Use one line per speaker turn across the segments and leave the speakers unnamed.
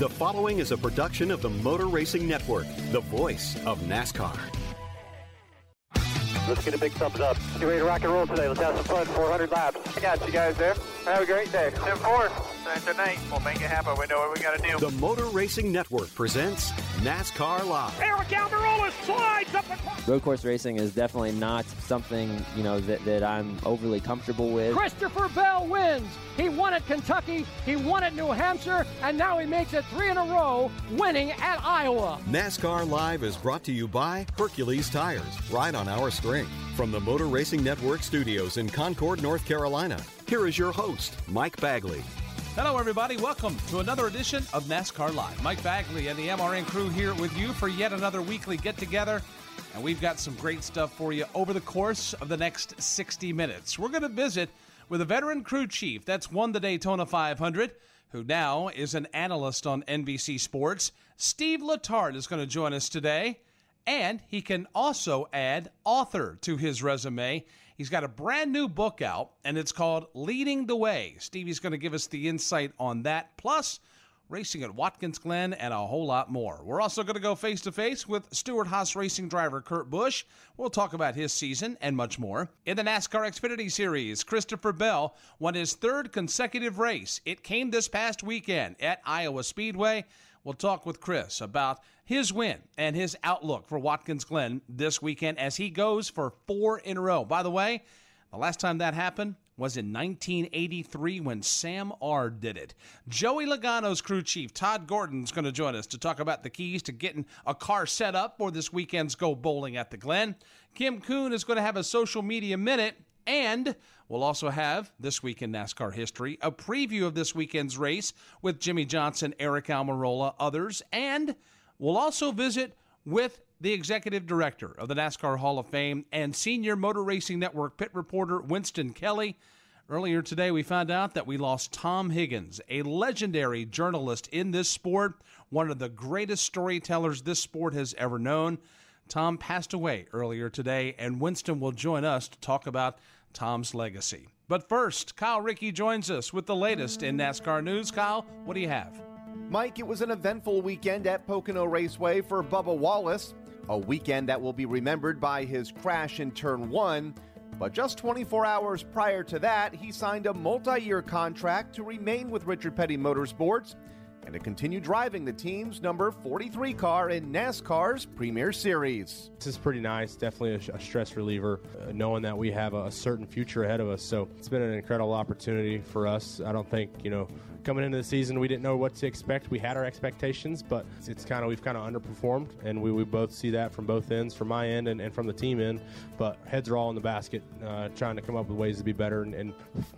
The following is a production of the Motor Racing Network, the voice of NASCAR.
Let's get a big thumbs up. Get ready to rock and roll today. Let's have some fun. 400 laps. I got you guys there. Have a great day. 10 4. Tonight, we'll make it happen. We know what we got to do.
The Motor Racing Network presents NASCAR Live.
Eric Almirola slides up the
Road course racing is definitely not something, you know, that, that I'm overly comfortable with.
Christopher Bell wins. He won at Kentucky, he won at New Hampshire, and now he makes it three in a row, winning at Iowa.
NASCAR Live is brought to you by Hercules Tires, right on our string. From the Motor Racing Network studios in Concord, North Carolina, here is your host, Mike Bagley.
Hello, everybody. Welcome to another edition of NASCAR Live. Mike Bagley and the MRN crew here with you for yet another weekly get together. And we've got some great stuff for you over the course of the next 60 minutes. We're going to visit with a veteran crew chief that's won the Daytona 500, who now is an analyst on NBC Sports. Steve Letarte is going to join us today. And he can also add author to his resume. He's got a brand new book out, and it's called Leading the Way. Stevie's going to give us the insight on that, plus racing at Watkins Glen, and a whole lot more. We're also going to go face to face with Stewart Haas Racing driver Kurt Busch. We'll talk about his season and much more. In the NASCAR Xfinity Series, Christopher Bell won his third consecutive race. It came this past weekend at Iowa Speedway. We'll talk with Chris about his win and his outlook for Watkins Glen this weekend as he goes for four in a row. By the way, the last time that happened was in 1983 when Sam Ard did it. Joey Logano's crew chief, Todd Gordon, is going to join us to talk about the keys to getting a car set up for this weekend's Go Bowling at the Glen. Kim Coon is going to have a social media minute and we'll also have this week in NASCAR history a preview of this weekend's race with Jimmie Johnson, Eric Almirola, others, and we'll also visit with the executive director of the NASCAR Hall of Fame and senior Motor Racing Network pit reporter Winston Kelley. Earlier today, we found out that we lost Tom Higgins, a legendary journalist in this sport, one of the greatest storytellers this sport has ever known. Tom passed away earlier today, and Winston will join us to talk about Tom's legacy. But first, Kyle Rickey joins us with the latest in NASCAR news. Kyle, what do you have?
Mike, it was an eventful weekend at Pocono Raceway for Bubba Wallace. A weekend that will be remembered by his crash in turn one. But just 24 hours prior to that, he signed a multi year contract to remain with Richard Petty Motorsports and to continue driving the team's number 43 car in NASCAR's Premier Series.
This is pretty nice, definitely a, a stress reliever, uh, knowing that we have a, a, certain future ahead of us. So it's been an incredible opportunity for us. I don't think, you know, coming into the season, we didn't know what to expect. We had our expectations, but it's, it's kind of, we've kind of underperformed, and we, we both see that from both ends, from my end and, and from the team end. But heads are all in the basket, uh, trying to come up with ways to be better and, and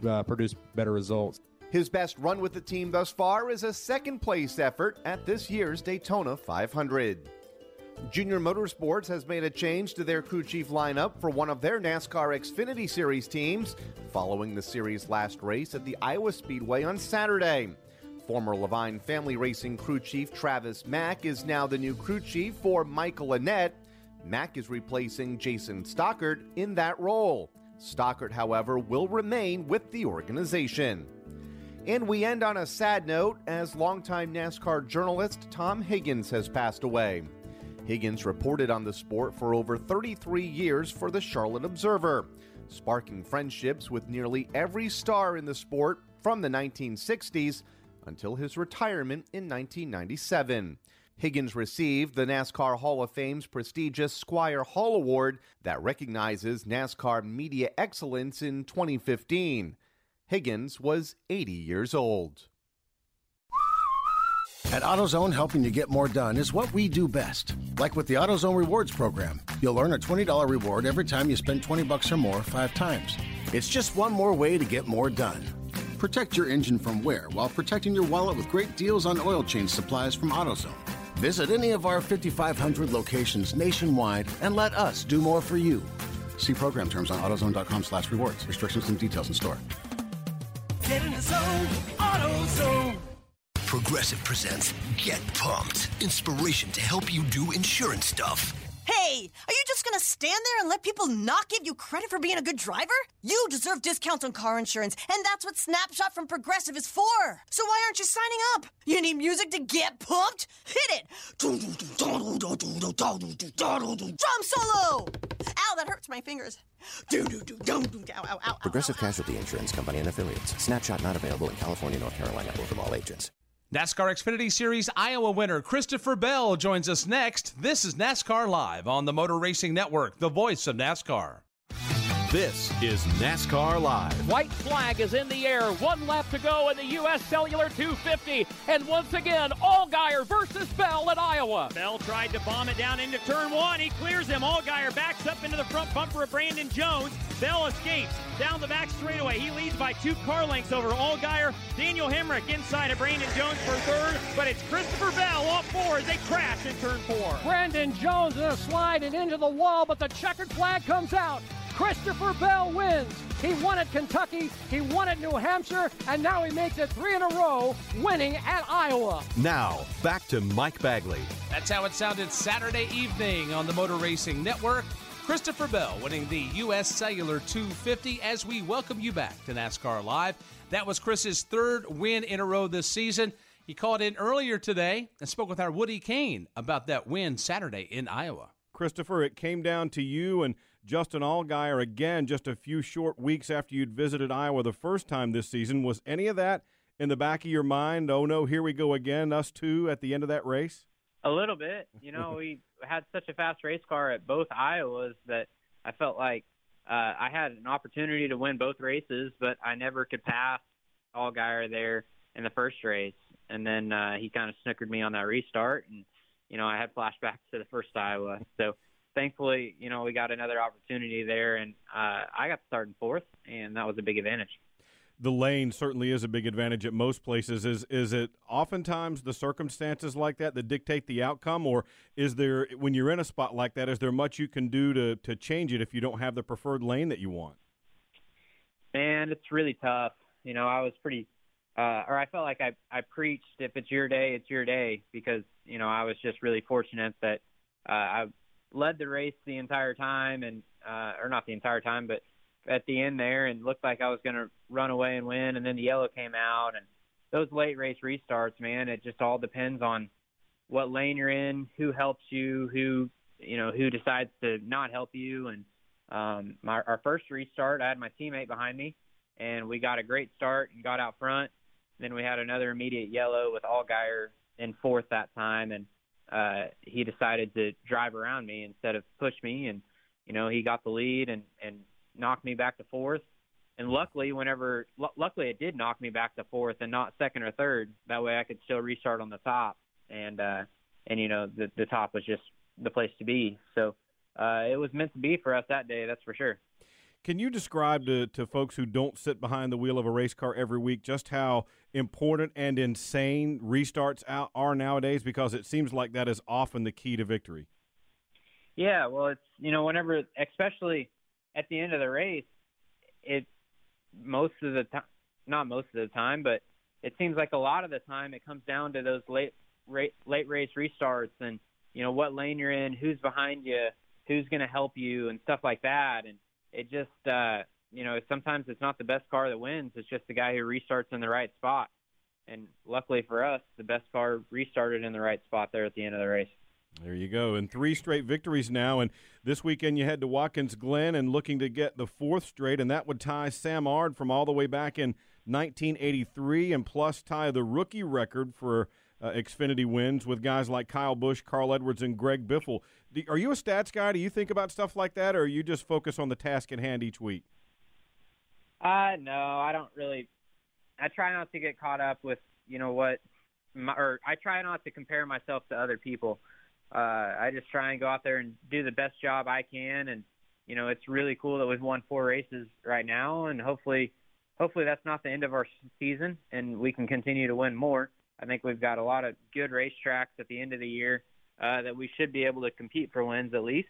uh, produce better results.
His best run with the team thus far is a second place effort at this year's Daytona 500. Junior Motorsports has made a change to their crew chief lineup for one of their NASCAR Xfinity Series teams following the series' last race at the Iowa Speedway on Saturday. Former Leavine Family Racing crew chief Travis Mack is now the new crew chief for Michael Annett. Mack is replacing Jason Stockard in that role. Stockard, however, will remain with the organization. And we end on a sad note as longtime NASCAR journalist Tom Higgins has passed away. Higgins reported on the sport for over 33 years for the Charlotte Observer, sparking friendships with nearly every star in the sport from the 1960s until his retirement in 1997. Higgins received the NASCAR Hall of Fame's prestigious Squier Hall Award that recognizes NASCAR media excellence in 2015. Higgins was 80 years old.
At AutoZone, helping you get more done is what we do best. Like with the AutoZone Rewards program, you'll earn a $20 reward every time you spend 20 bucks or more five times. It's just one more way to get more done. Protect your engine from wear while protecting your wallet with great deals on oil change supplies from AutoZone. Visit any of our 5,500 locations nationwide and let us do more for you. See program terms on AutoZone.com slash rewards. Restrictions and details in store.
In the zone. Progressive presents Get Pumped. Inspiration to help you do insurance stuff.
Hey, are you just gonna stand there and let people not give you credit for being a good driver? You deserve discounts on car insurance, and that's what Snapshot from Progressive is for. So why aren't you signing up? You need music to get pumped? Hit it! Drum solo! Ow, that hurts my fingers.
Progressive Casualty Insurance Company and affiliates. Snapshot not available in California, North Carolina, or from all agents.
NASCAR Xfinity Series Iowa winner Christopher Bell joins us next. This is NASCAR Live on the Motor Racing Network, the voice of NASCAR.
This is NASCAR Live.
White flag is in the air. One lap to go in the U.S. Cellular 250. And once again, Allgaier versus Bell at Iowa.
Bell tried to bomb it down into turn one. He clears him. Allgaier backs up into the front bumper of Brandon Jones. Bell escapes down the back straightaway. He leads by two car lengths over Allgaier. Daniel Hemric inside of Brandon Jones for third. But it's Christopher Bell off four as they crash in turn four.
Brandon Jones in a slide and into the wall, but the checkered flag comes out. Christopher Bell wins. He won at Kentucky, he won at New Hampshire, and now he makes it three in a row, winning at Iowa.
Now, back to Mike Bagley.
That's how it sounded Saturday evening on the Motor Racing Network. Christopher Bell winning the U.S. Cellular 250 as we welcome you back to NASCAR Live. That was Chris's third win in a row this season. He called in earlier today and spoke with our Woody Cain about that win Saturday in Iowa.
Christopher, it came down to you and Justin Allgaier again just a few short weeks after you'd visited Iowa the first time this season. Was any of that in the back of your mind? Oh no, here we go again, us two at the end of that race?
A little bit. You know, we had such a fast race car at both Iowas that I felt like uh, I had an opportunity to win both races, but I never could pass Allgaier there in the first race. And then uh, he kind of snookered me on that restart, and you know I had flashbacks to the first Iowa. So thankfully, you know we got another opportunity there, and uh, I got to start in fourth, and that was a big advantage
the lane certainly is a big advantage at most places. Is is it oftentimes the circumstances like that that dictate the outcome, or is there when you're in a spot like that, is there much you can do to to change it if you don't have the preferred lane that you want?
Man, it's really tough. You know, I was pretty, uh, or I felt like I I preached if it's your day, it's your day because you know I was just really fortunate that uh, I led the race the entire time and uh, or not the entire time, but at the end there and looked like I was going to run away and win. And then the yellow came out, and those late race restarts, man, it just all depends on what lane you're in, who helps you, who you know, who decides to not help you. And um, my, our first restart, I had my teammate behind me, and we got a great start and got out front. Then we had another immediate yellow with Allgaier in fourth that time, and uh, he decided to drive around me instead of push me, and you know he got the lead and and knocked me back to fourth. And luckily, whenever l- luckily it did knock me back to fourth and not second or third. That way, I could still restart on the top, and uh, and you know the the top was just the place to be. So uh, it was meant to be for us that day. That's for sure.
Can you describe to, to folks who don't sit behind the wheel of a race car every week just how important and insane restarts out are nowadays? Because it seems like that is often the key to victory.
Yeah, well, it's you know whenever, especially at the end of the race, it most of the time, not most of the time, but it seems like a lot of the time it comes down to those late late race restarts and you know what lane you're in, who's behind you, who's going to help you, and stuff like that. And it just uh, you know sometimes it's not the best car that wins; it's just the guy who restarts in the right spot. And luckily for us, the best car restarted in the right spot there at the end of the race.
There you go. And three straight victories now. And this weekend you head to Watkins Glen and looking to get the fourth straight, and that would tie Sam Ard from all the way back in 1983 and plus tie the rookie record for uh, Xfinity wins with guys like Kyle Busch, Carl Edwards, and Greg Biffle. Are you a stats guy? Do you think about stuff like that, or you just focus on the task at hand each week?
Uh, no, I don't really. I try not to get caught up with you know what, my, or I try not to compare myself to other people. Uh, I just try and go out there and do the best job I can, and you know it's really cool that we've won four races right now, and hopefully, hopefully that's not the end of our season, and we can continue to win more. I think we've got a lot of good racetracks at the end of the year uh, that we should be able to compete for wins at least.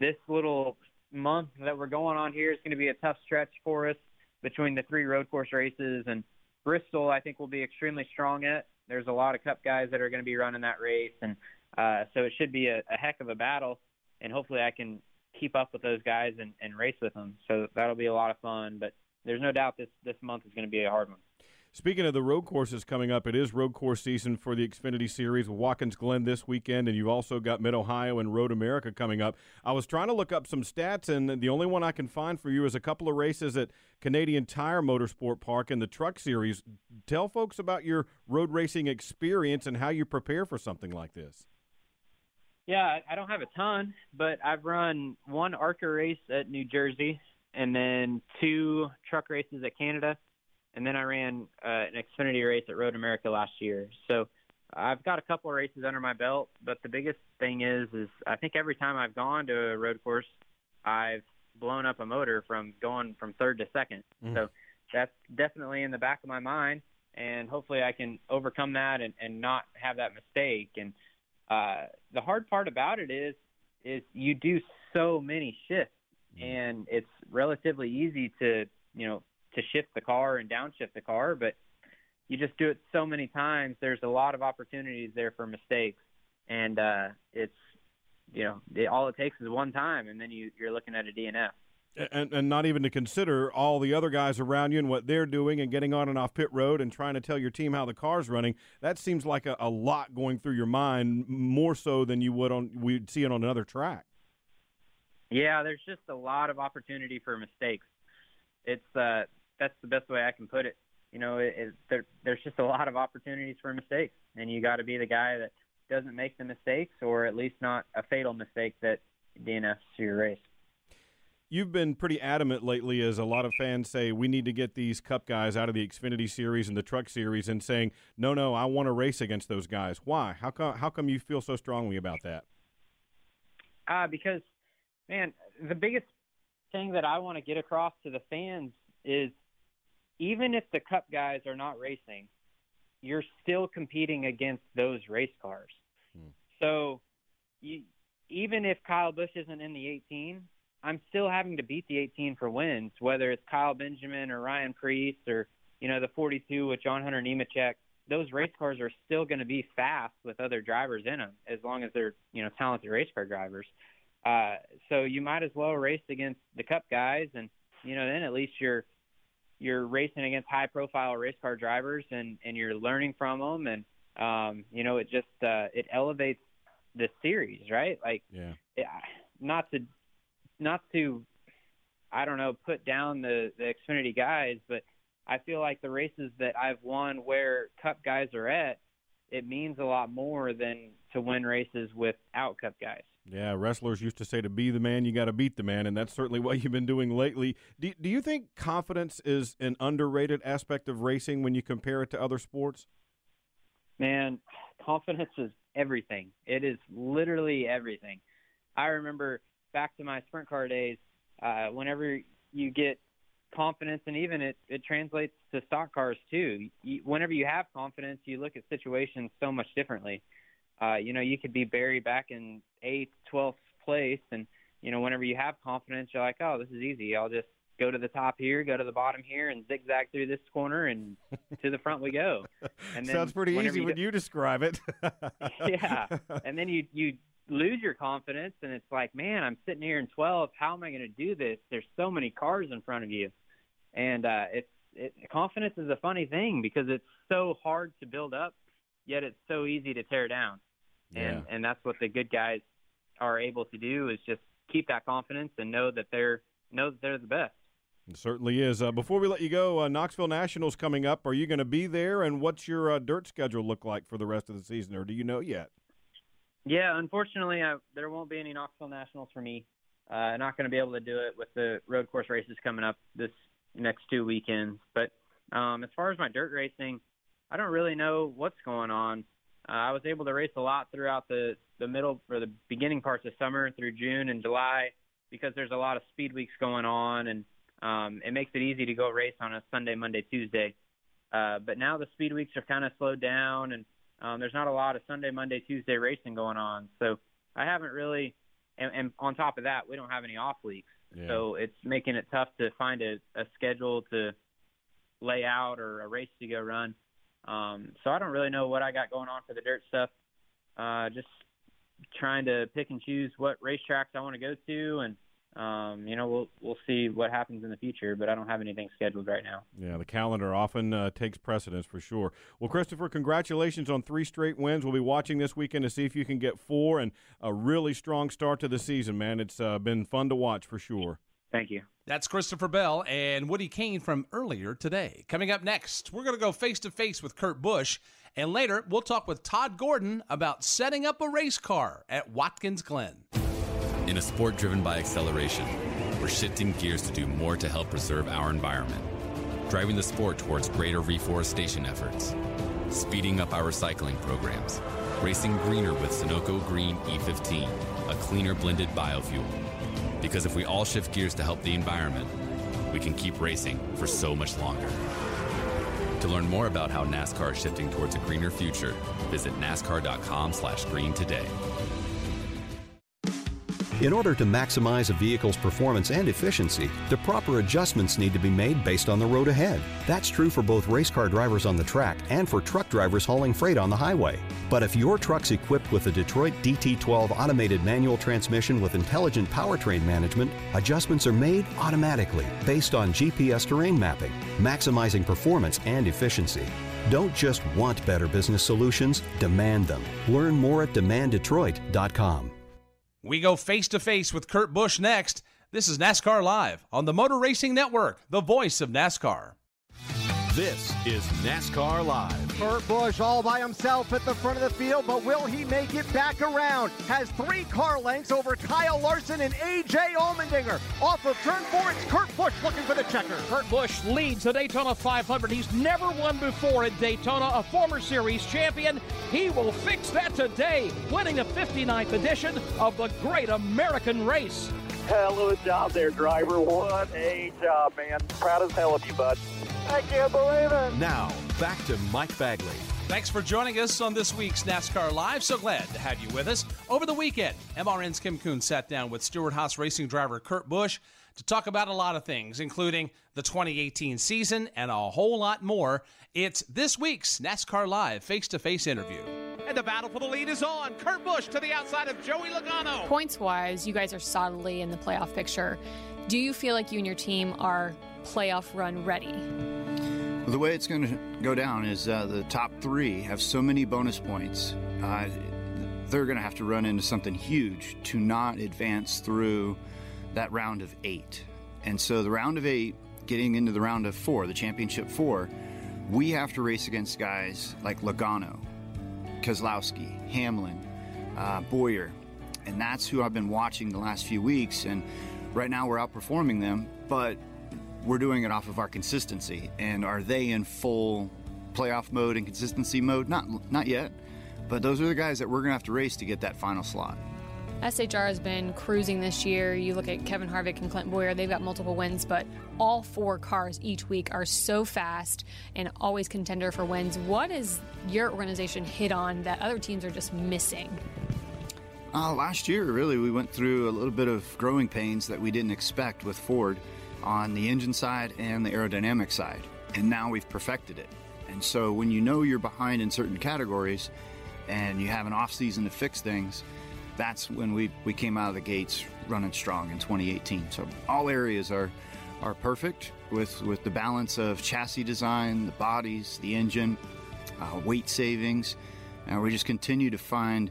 This little month that we're going on here is going to be a tough stretch for us between the three road course races and Bristol. I think will be extremely strong at. There's a lot of Cup guys that are going to be running that race, and uh, so it should be a, a heck of a battle. And hopefully, I can keep up with those guys and, and race with them. So that'll be a lot of fun. But there's no doubt this this month is going to be a hard one.
Speaking of the road courses coming up, it is road course season for the Xfinity Series Watkins Glen this weekend, and you've also got Mid Ohio and Road America coming up. I was trying to look up some stats, and the only one I can find for you is a couple of races at Canadian Tire Motorsport Park in the Truck Series. Tell folks about your road racing experience and how you prepare for something like this.
Yeah, I don't have a ton, but I've run one ARCA race at New Jersey, and then two truck races at Canada and then I ran uh, an Xfinity race at Road America last year. So I've got a couple of races under my belt, but the biggest thing is, is I think every time I've gone to a road course, I've blown up a motor from going from third to 2nd mm So that's definitely in the back of my mind, and hopefully I can overcome that and, and not have that mistake. And uh, the hard part about it is, is you do so many shifts, mm and it's relatively easy to, you know, to shift the car and downshift the car, but you just do it so many times. There's a lot of opportunities there for mistakes, and uh, it's you know it, all it takes is one time, and then you you're looking at a DNF.
And, and not even to consider all the other guys around you and what they're doing and getting on and off pit road and trying to tell your team how the car's running. That seems like a, a lot going through your mind, more so than you would on we'd see it on another track.
Yeah, there's just a lot of opportunity for mistakes. It's uh, that's the best way I can put it. You know, it, it, there, there's just a lot of opportunities for mistakes, and you got to be the guy that doesn't make the mistakes, or at least not a fatal mistake that DNFs your race.
You've been pretty adamant lately, as a lot of fans say, we need to get these Cup guys out of the Xfinity Series and the Truck Series, and saying, no, no, I want to race against those guys. Why? How come? How come you feel so strongly about that?
Uh, because, man, the biggest thing that I want to get across to the fans is even if the cup guys are not racing, you're still competing against those race cars. Hmm. So you, even if Kyle Busch isn't in the 18, I'm still having to beat the 18 for wins, whether it's Kyle Benjamin or Ryan Preece or you know the 42 with John Hunter Nemechek. Those race cars are still going to be fast with other drivers in them, as long as they're you know talented race car drivers. Uh, so you might as well race against the Cup guys, and you know then at least you're you're racing against high profile race car drivers and and you're learning from them and um you know it just uh it elevates the series right? Like
yeah.
it, not to not to i don't know put down the the xfinity guys but i feel like the races that i've won where cup guys are at it means a lot more than to win races without cup guys
yeah, wrestlers used to say to be the man, you got to beat the man, and that's certainly what you've been doing lately. Do, do you think confidence is an underrated aspect of racing when you compare it to other sports?
Man, confidence is everything. It is literally everything. I remember back to my sprint car days, uh, whenever you get confidence, and even it, it translates to stock cars too. You, whenever you have confidence, you look at situations so much differently uh, you know, you could be buried back in eighth, twelfth place, and you know, whenever you have confidence, you're like, oh, this is easy. I'll just go to the top here, go to the bottom here, and zigzag through this corner, and to the front we go.
And then sounds pretty easy you when do- you describe it.
yeah, and then you you lose your confidence, and it's like, man, I'm sitting here in 12. How am I going to do this? There's so many cars in front of you, and uh, it's it, confidence is a funny thing because it's so hard to build up, yet it's so easy to tear down and and that's what the good guys are able to do is just keep that confidence and know that they're know that they're the best.
It certainly is. Uh, before we let you go, uh, Knoxville Nationals coming up. Are you going to be there? And what's your uh, dirt schedule look like for the rest of the season, or do you know yet?
Yeah, unfortunately, I, there won't be any Knoxville Nationals for me. Uh, I'm not going to be able to do it with the road course races coming up this next two weekends. But um, as far as my dirt racing, I don't really know what's going on. Uh, I was able to race a lot throughout the the middle or the beginning parts of summer through June and July because there's a lot of speed weeks going on and um, it makes it easy to go race on a Sunday, Monday, Tuesday. Uh, but now the speed weeks are kind of slowed down and um, there's not a lot of Sunday, Monday, Tuesday racing going on. So I haven't really, and, and on top of that, we don't have any off weeks.
Yeah.
So it's making it tough to find a, a schedule to lay out or a race to go run. Um, so I don't really know what I got going on for the dirt stuff. Uh, just trying to pick and choose what racetracks I want to go to, and um, you know we'll we'll see what happens in the future. But I don't have anything scheduled right now.
Yeah, the calendar often uh, takes precedence for sure. Well, Christopher, congratulations on three straight wins. We'll be watching this weekend to see if you can get four and a really strong start to the season, man. It's uh, been fun to watch for sure.
Thank you.
That's Christopher Bell and Woody Cain from earlier today. Coming up next, we're going to go face to face with Kurt Busch. And later, we'll talk with Todd Gordon about setting up a race car at Watkins Glen.
In a sport driven by acceleration, we're shifting gears to do more to help preserve our environment, driving the sport towards greater reforestation efforts, speeding up our recycling programs, racing greener with Sunoco Green E15, a cleaner blended biofuel. Because if we all shift gears to help the environment, we can keep racing for so much longer. To learn more about how NASCAR is shifting towards a greener future, visit nascar.com/green today.
In order to maximize a vehicle's performance and efficiency, the proper adjustments need to be made based on the road ahead. That's true for both race car drivers on the track and for truck drivers hauling freight on the highway. But if your truck's equipped with a Detroit DT12 automated manual transmission with intelligent powertrain management, adjustments are made automatically based on GPS terrain mapping, maximizing performance and efficiency. Don't just want better business solutions, demand them. Learn more at demanddetroit.com.
We go face to face with Kurt Busch next. This is NASCAR Live on the Motor Racing Network, the voice of NASCAR.
This is NASCAR Live.
Kurt Busch all by himself at the front of the field, but will he make it back around? Has three car lengths over Kyle Larson and AJ Allmendinger. Off of turn four, it's Kurt Busch looking for the checker.
Kurt Busch leads the Daytona 500. He's never won before at Daytona, a former series champion. He will fix that today, winning the 59th edition of the Great American Race.
Hell of a job there, driver. What a job, man. Proud as hell of you, bud. I can't believe it.
Now, back to Mike Bagley.
Thanks for joining us on this week's NASCAR Live. So glad to have you with us. Over the weekend, MRN's Kim Coon sat down with Stewart Haas racing driver Kurt Busch to talk about a lot of things, including the 2018 season and a whole lot more. It's this week's NASCAR Live face to face interview.
And the battle for the lead is on. Kurt Busch to the outside of Joey Logano.
Points wise, you guys are solidly in the playoff picture. Do you feel like you and your team are playoff run ready?
The way it's going to go down is uh, the top three have so many bonus points. Uh, they're going to have to run into something huge to not advance through that round of eight. And so the round of eight, getting into the round of four, the championship four, we have to race against guys like Logano, Keselowski, Hamlin, uh, Bowyer. And that's who I've been watching the last few weeks. And right now we're outperforming them, but we're doing it off of our consistency. And are they in full playoff mode and consistency mode? Not, not yet. But those are the guys that we're going to have to race to get that final slot.
SHR has been cruising this year. You look at Kevin Harvick and Clint Bowyer, they've got multiple wins, but all four cars each week are so fast and always contender for wins. What is your organization hit on that other teams are just missing?
Uh, last year, really, we went through a little bit of growing pains that we didn't expect with Ford on the engine side and the aerodynamic side. And now we've perfected it. And so when you know you're behind in certain categories and you have an off season to fix things, that's when we, we came out of the gates running strong in 2018. So all areas are are perfect with, with the balance of chassis design, the bodies, the engine, uh, weight savings. And we just continue to find,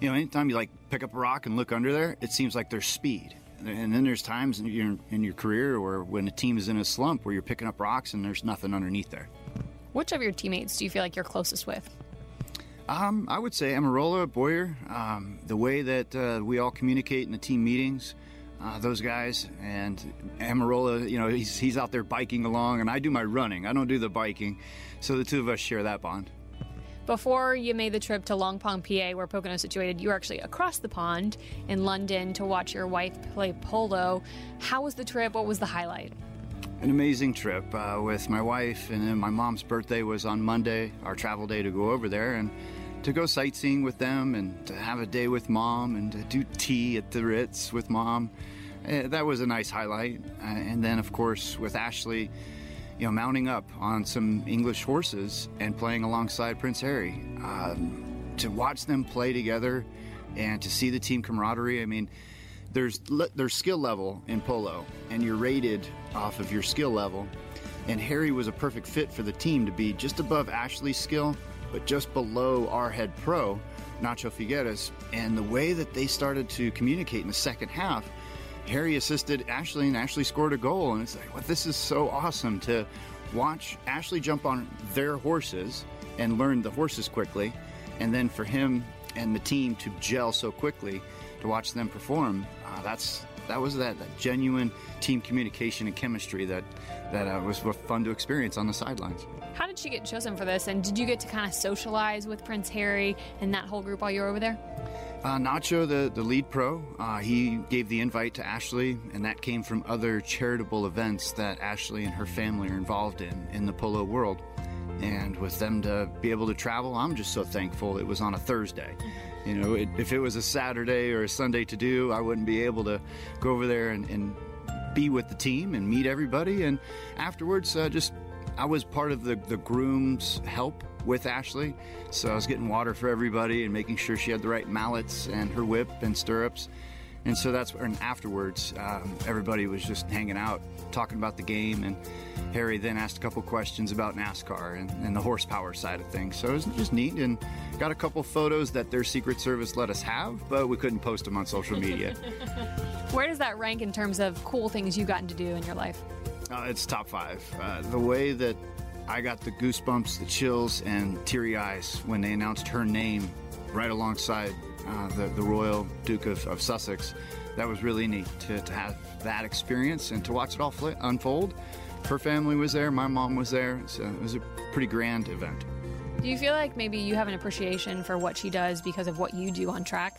you know, anytime you like pick up a rock and look under there, it seems like there's speed. And then there's times in your in your career where when a team is in a slump where you're picking up rocks and there's nothing underneath there.
Which of your teammates do you feel like you're closest with?
Um, I would say Almirola, Bowyer, um, the way that uh, we all communicate in the team meetings, uh, those guys, and Almirola, you know, he's, he's out there biking along, and I do my running. I don't do the biking. So the two of us share that bond.
Before you made the trip to Long Pond, PA, where Pocono is situated, you were actually across the pond in London to watch your wife play polo. How was the trip? What was the highlight?
An amazing trip uh, with my wife, and then my mom's birthday was on Monday, our travel day to go over there, and to go sightseeing with them, and to have a day with mom, and to do tea at the Ritz with mom. Uh, that was a nice highlight. Uh, and then, of course, with Ashley, you know, mounting up on some English horses and playing alongside Prince Harry. Um, to watch them play together and to see the team camaraderie, I mean, there's there's skill level in polo, and you're rated off of your skill level. And Harry was a perfect fit for the team to be just above Ashley's skill, but just below our head pro, Nacho Figueres. And the way that they started to communicate in the second half, Harry assisted Ashley, and Ashley scored a goal. And it's like, well, this is so awesome to watch Ashley jump on their horses and learn the horses quickly, and then for him and the team to gel so quickly to watch them perform. That's that was that, that, genuine team communication and chemistry that that uh, was fun to experience on the sidelines.
How did she get chosen for this? And did you get to kind of socialize with Prince Harry and that whole group while you were over there?
Uh, Nacho, the, the lead pro, uh, he gave the invite to Ashley, and that came from other charitable events that Ashley and her family are involved in in the polo world. And with them to be able to travel, I'm just so thankful it was on a Thursday. You know, it, if it was a Saturday or a Sunday to do, I wouldn't be able to go over there and, and be with the team and meet everybody. And afterwards, uh, just I was part of the, the groom's help with Ashley. So I was getting water for everybody and making sure she had the right mallets and her whip and stirrups. And so that's and afterwards, um, everybody was just hanging out, talking about the game. And Harry then asked a couple questions about NASCAR and, and the horsepower side of things. So it was just neat and got a couple photos that their Secret Service let us have, but we couldn't post them on social media.
Where does that rank in terms of cool things you've gotten to do in your life?
Uh, it's top five. Uh, the way that I got the goosebumps, the chills, and teary eyes when they announced her name right alongside uh, the, the Royal Duke of, of, Sussex. That was really neat to, to have that experience and to watch it all fl- unfold. Her family was there, my mom was there, so it was a pretty grand event.
Do you feel like maybe you have an appreciation for what she does because of what you do on track?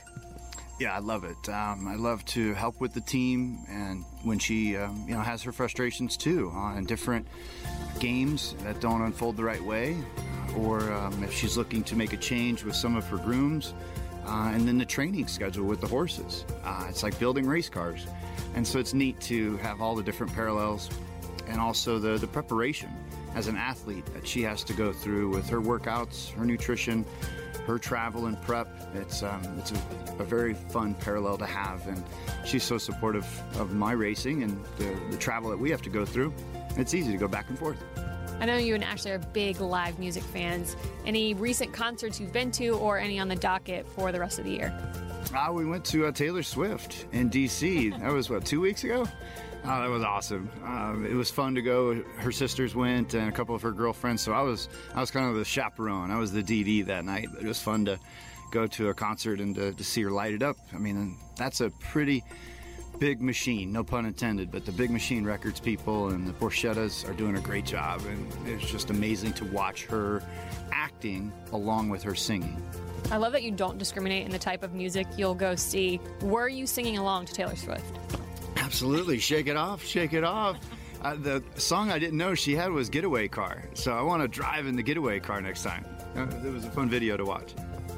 Yeah, I love it. Um, I love to help with the team, and when she, um, you know, has her frustrations too on different games that don't unfold the right way, or um, if she's looking to make a change with some of her grooms, uh, and then the training schedule with the horses. Uh, it's like building race cars, and so it's neat to have all the different parallels, and also the the preparation as an athlete that she has to go through with her workouts, her nutrition her travel and prep. It's um, it's a, a, very fun parallel to have, and she's so supportive of my racing and the, the travel that we have to go through. It's easy to go back and forth.
I know you and Ashley are big live music fans. Any recent concerts you've been to, or any on the docket for the rest of the year?
Uh, we went to uh, Taylor Swift in D.C. that was what two weeks ago. Oh, that was awesome. Um, it was fun to go. Her sisters went, and a couple of her girlfriends. So I was, I was kind of the chaperone. I was the DD that night. It was fun to go to a concert and to, to see her light it up. I mean, that's a pretty big machine, no pun intended. But the Big Machine Records people and the Borchettas are doing a great job, and it's just amazing to watch her acting along with her singing.
I love that you don't discriminate in the type of music you'll go see. Were you singing along to Taylor Swift?
Absolutely. Shake it off, shake it off. Uh, the song I didn't know she had was Getaway Car. So I want to drive in the Getaway Car next time. Uh, it was a fun video to watch.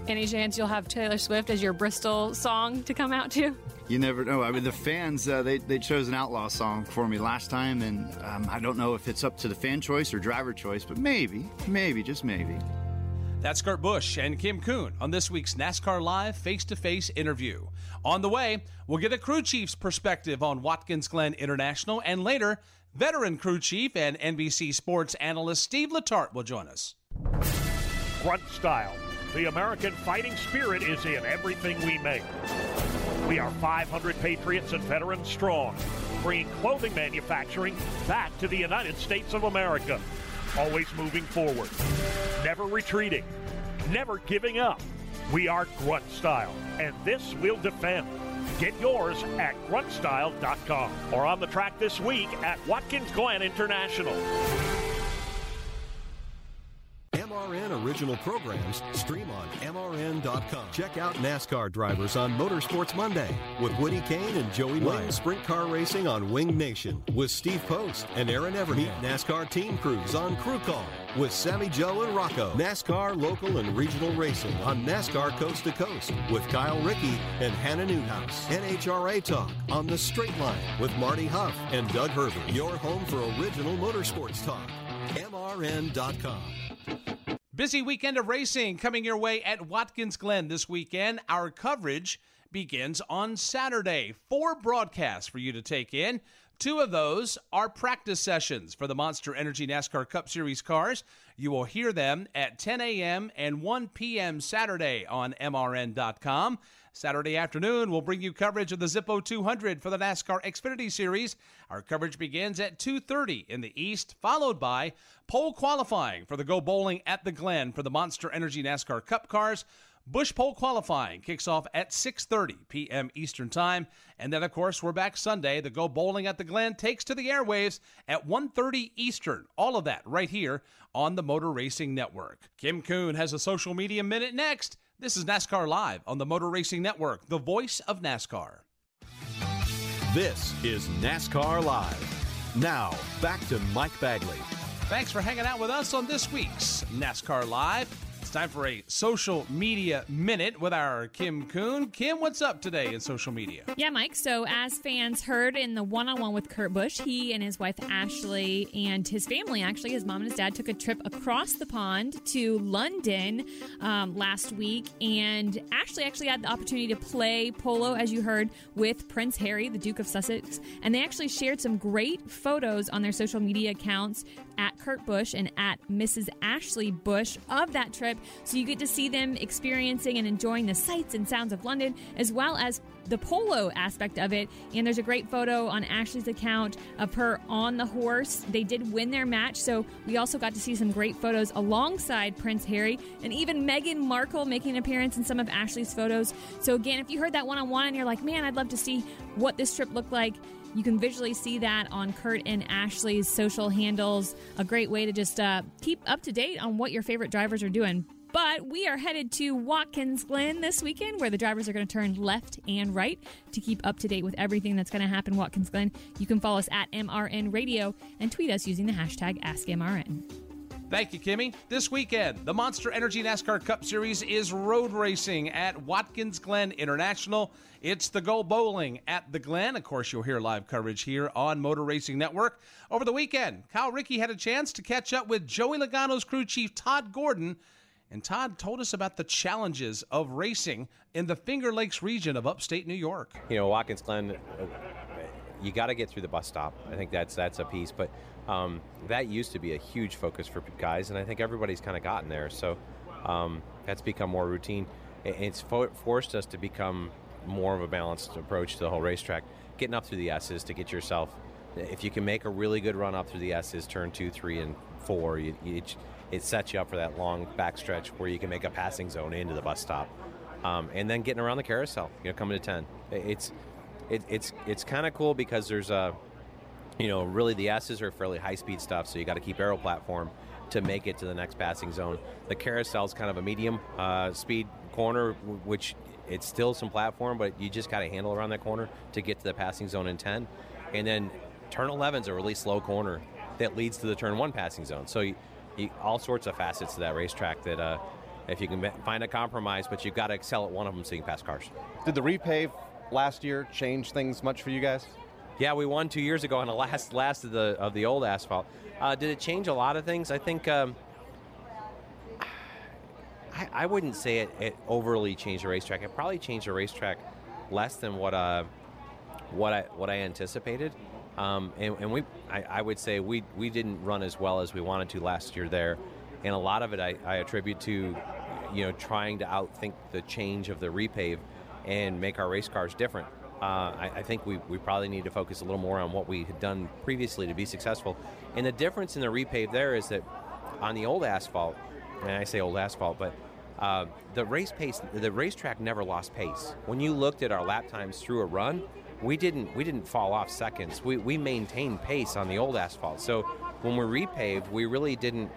Any chance you'll have Taylor Swift as your Bristol song to come out to?
You never know. I mean, the fans, uh, they, they chose an outlaw song for me last time, and um, I don't know if it's up to the fan choice or driver choice, but maybe, maybe, just maybe.
That's Kurt Busch and Kim Coon on this week's NASCAR Live face to face interview. On the way, we'll get a crew chief's perspective on Watkins Glen International, and later, veteran crew chief and NBC sports analyst Steve Letarte will join us.
Grunt style. The American fighting spirit is in everything we make. We are 500 patriots and veterans strong, bringing clothing manufacturing back to the United States of America. Always moving forward, never retreating, never giving up. We are Grunt Style, and this we'll defend. Get yours at gruntstyle.com or on the track this week at Watkins Glen International.
MRN original programs stream on MRN.com. Check out NASCAR drivers on Motorsports Monday with Woody Cain and Joey Wing Sprint Car Racing on Wing Nation with Steve Post and Aaron Evernham. Meet NASCAR Team Crews on Crew Call with Sammy Joe and Rocco. NASCAR local and regional racing on NASCAR Coast to Coast with Kyle Rickey and Hannah Newhouse. NHRA Talk on the Straight Line with Marty Huff and Doug Herbert. Your home for original motorsports talk. MRN.com.
Busy weekend of racing coming your way at Watkins Glen this weekend. Our coverage begins on Saturday. Four broadcasts for you to take in. Two of those are practice sessions for the Monster Energy NASCAR Cup Series cars. You will hear them at 10 a.m. and 1 p.m. Saturday on MRN.com. Saturday afternoon, we'll bring you coverage of the Zippo 200 for the NASCAR Xfinity Series. Our coverage begins at 2:30 in the East, followed by pole qualifying for the Go Bowling at the Glen for the Monster Energy NASCAR Cup cars. Busch Pole qualifying kicks off at 6:30 p.m. Eastern Time, and then of course we're back Sunday. The Go Bowling at the Glen takes to the airwaves at 1:30 Eastern. All of that right here on the Motor Racing Network. Kim Coon has a social media minute next. This is NASCAR Live on the Motor Racing Network, the voice of NASCAR.
This is NASCAR Live. Now, back to Mike Bagley.
Thanks for hanging out with us on this week's NASCAR Live. It's time for a social media minute with our Kim Coon. Kim, what's up today in social media?
Yeah, Mike. So, as fans heard in the one on one with Kurt Busch, he and his wife Ashley and his family actually, his mom and his dad, took a trip across the pond to London um, last week. And Ashley actually had the opportunity to play polo, as you heard, with Prince Harry, the Duke of Sussex. And they actually shared some great photos on their social media accounts at Kurt Busch and at Mrs. Ashley Busch of that trip. So you get to see them experiencing and enjoying the sights and sounds of London, as well as the polo aspect of it. And there's a great photo on Ashley's account of her on the horse. They did win their match, so we also got to see some great photos alongside Prince Harry and even Meghan Markle making an appearance in some of Ashley's photos. So again, if you heard that one on one and you're like, man, I'd love to see what this trip looked like, you can visually see that on Kurt and Ashley's social handles. A great way to just uh, keep up to date on what your favorite drivers are doing. But we are headed to Watkins Glen this weekend where the drivers are going to turn left and right to keep up to date with everything that's going to happen Watkins Glen. You can follow us at MRN Radio and tweet us using the hashtag AskMRN.
Thank you, Kimmy. This weekend, the Monster Energy NASCAR Cup Series is road racing at Watkins Glen International. It's the Go Bowling at the Glen. Of course, you'll hear live coverage here on Motor Racing Network. Over the weekend, Kyle Rickey had a chance to catch up with Joey Logano's crew chief, Todd Gordon. And Todd told us about the challenges of racing in the Finger Lakes region of upstate New York.
You know, Watkins Glen, uh, you got to get through the bus stop. I think that's that's a piece, but um, that used to be a huge focus for guys, and I think everybody's kind of gotten there. So um, that's become more routine. It's fo- forced us to become more of a balanced approach to the whole racetrack. Getting up through the S's to get yourself, if you can make a really good run up through the S's, turn two, three, and four, you, you, it sets you up for that long backstretch where you can make a passing zone into the bus stop, um, and then getting around the carousel. You know, coming to ten, it's it, it's it's kind of cool because there's a you know, really the S's are fairly high speed stuff, so you got to keep aero platform to make it to the next passing zone. The carousel is kind of a medium uh, speed corner, which it's still some platform, but you just got to handle around that corner to get to the passing zone in 10. And then turn 11 is a really slow corner that leads to the turn one passing zone. So you, you, all sorts of facets to that racetrack that uh, if you can find a compromise, but you've got to excel at one of them so you can pass cars.
Did the repave last year change things much for you guys?
Yeah, we won two years ago on the last last of the of the old asphalt. Uh, did it change a lot of things? I think um, I, I, wouldn't say it, it, overly changed the racetrack. It probably changed the racetrack less than what uh, what I what I anticipated. Um, and, and, we, I, I, would say we we didn't run as well as we wanted to last year there, and a lot of it I, I attribute to, you know, trying to outthink the change of the repave and make our race cars different. Uh, I, I, think we, we probably need to focus a little more on what we had done previously to be successful. And the difference in the repave there is that on the old asphalt, and I say old asphalt, but uh, the race pace, the racetrack never lost pace. When you looked at our lap times through a run, we didn't we didn't fall off seconds. We, we maintained pace on the old asphalt. So when we repaved, we really didn't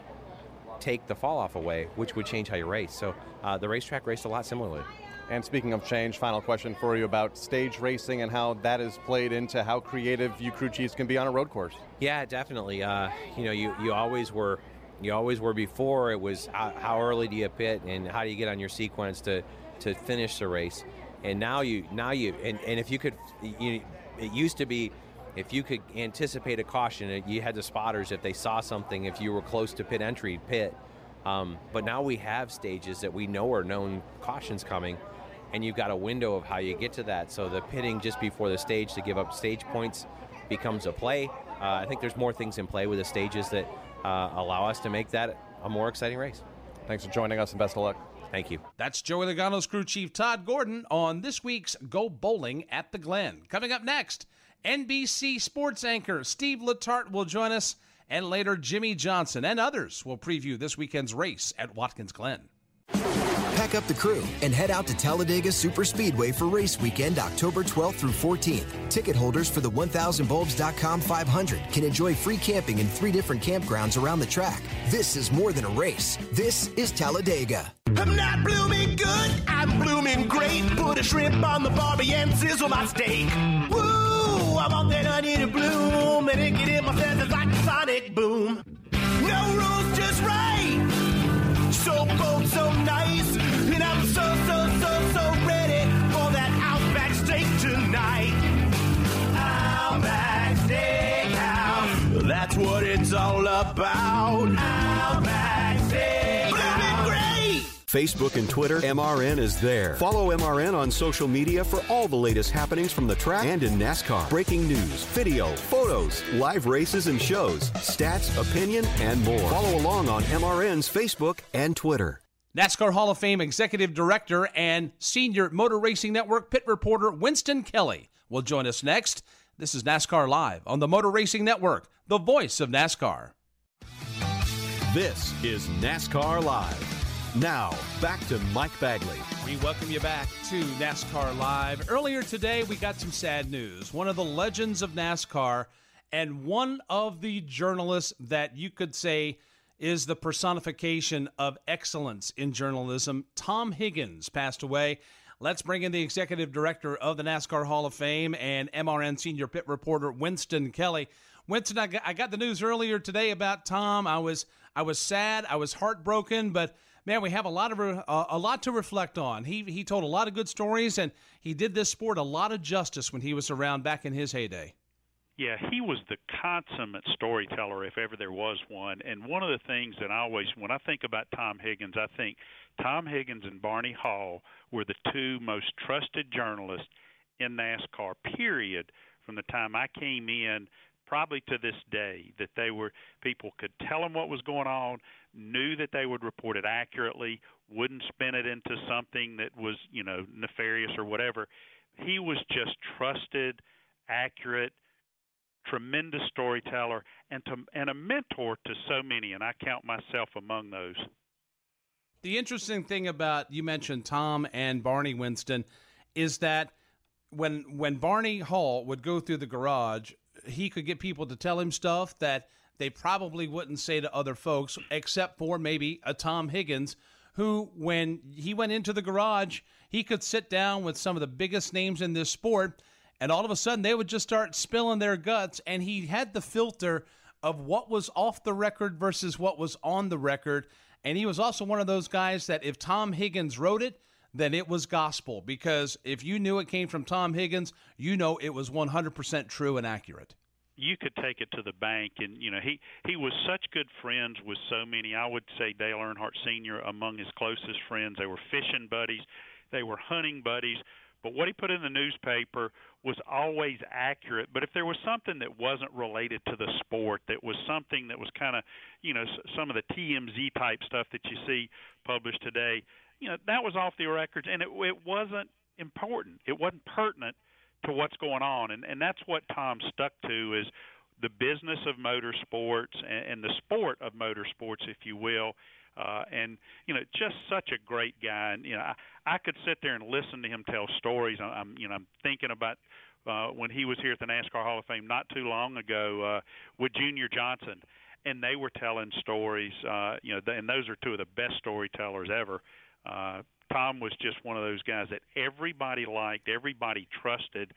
take the fall off away, which would change how you race. So uh, the racetrack raced a lot similarly.
And speaking of change, final question for you about stage racing and how that is played into how creative you crew chiefs can be on a road course.
Yeah, definitely. Uh, you know, you, you always were you always were before. It was how, how early do you pit and how do you get on your sequence to to finish the race. And now you now you and, and if you could, you, it used to be if you could anticipate a caution, you had the spotters if they saw something. If you were close to pit entry, pit. Um, but now we have stages that we know are known cautions coming, and you've got a window of how you get to that. So the pitting just before the stage to give up stage points becomes a play. Uh, I think there's more things in play with the stages that uh, allow us to make that a more exciting race.
Thanks for joining us and best of luck.
Thank you.
That's Joey Logano's crew chief Todd Gordon on this week's Go Bowling at the Glen. Coming up next, NBC sports anchor Steve Letarte will join us, and later Jimmie Johnson and others will preview this weekend's race at Watkins Glen.
Pack up the crew and head out to Talladega Superspeedway for race weekend October 12th through 14th. Ticket holders for the 1000bulbs.com 500 can enjoy free camping in three different campgrounds around the track. This is more than a race. This is Talladega.
I'm not blooming good, I'm blooming great. Put a shrimp on the barbie and sizzle my steak. Woo! I want that honey to bloom and it get in my feathers like a sonic boom. No rules, just right. So bold, so nice. What it's all about. Outback Steakhouse. Blooming great.
Facebook and Twitter, MRN is there. Follow MRN on social media for all the latest happenings from the track and in NASCAR. Breaking news, video, photos, live races and shows, stats, opinion, and more. Follow along on MRN's Facebook and Twitter.
NASCAR Hall of Fame Executive Director and Senior Motor Racing Network pit reporter Winston Kelley will join us next. This is NASCAR Live on the Motor Racing Network, the voice of NASCAR.
This is NASCAR Live. Now, back to Mike Bagley.
We welcome you back to NASCAR Live. Earlier today, we got some sad news. One of the legends of NASCAR and one of the journalists that you could say is the personification of excellence in journalism, Tom Higgins, passed away. Let's bring in the executive director of the NASCAR Hall of Fame and MRN senior pit reporter Winston Kelley. Winston, I got, I got the news earlier today about Tom. I was I was sad, I was heartbroken, but man, we have a lot of uh, a lot to reflect on. He he told a lot of good stories, and he did this sport a lot of justice when he was around back in his heyday.
Yeah, he was the consummate storyteller if ever there was one. And one of the things that I always, when I think about Tom Higgins, I think Tom Higgins and Barney Hall were the two most trusted journalists in NASCAR. Period. From the time I came in probably to this day that they were people could tell them what was going on knew that they would report it accurately, wouldn't spin it into something that was, you know, nefarious or whatever. He was just trusted, accurate, tremendous storyteller, and to, and a mentor to so many, and I count myself among those.
The interesting thing about you mentioned Tom and Barney Winston is that when when Barney Hall would go through the garage, he could get people to tell him stuff that they probably wouldn't say to other folks, except for maybe a Tom Higgins, who, when he went into the garage, he could sit down with some of the biggest names in this sport, and all of a sudden they would just start spilling their guts. And he had the filter of what was off the record versus what was on the record. And he was also one of those guys that if Tom Higgins wrote it, then it was gospel. Because if you knew it came from Tom Higgins, you know it was 100% true and accurate.
You could take it to the bank and you know he he was such good friends with so many. I would say dale earnhardt senior among his closest friends. They were fishing buddies. They were hunting buddies but what he put in the newspaper was always accurate but if there was something that wasn't related to the sport that was something that was kind of you know some of the TMZ type stuff that you see published today you know that was off the records and it it wasn't important. It wasn't pertinent to what's going on, and and that's what Tom stuck to is the business of motorsports and, and the sport of motorsports, if you will. Uh, and you know, just such a great guy. And you know, I, I could sit there and listen to him tell stories. I'm, you know, I'm thinking about uh, when he was here at the NASCAR Hall of Fame not too long ago uh, with Junior Johnson, and they were telling stories. Uh, you know, and those are two of the best storytellers ever. Uh, Tom was just one of those guys that everybody liked, everybody trusted,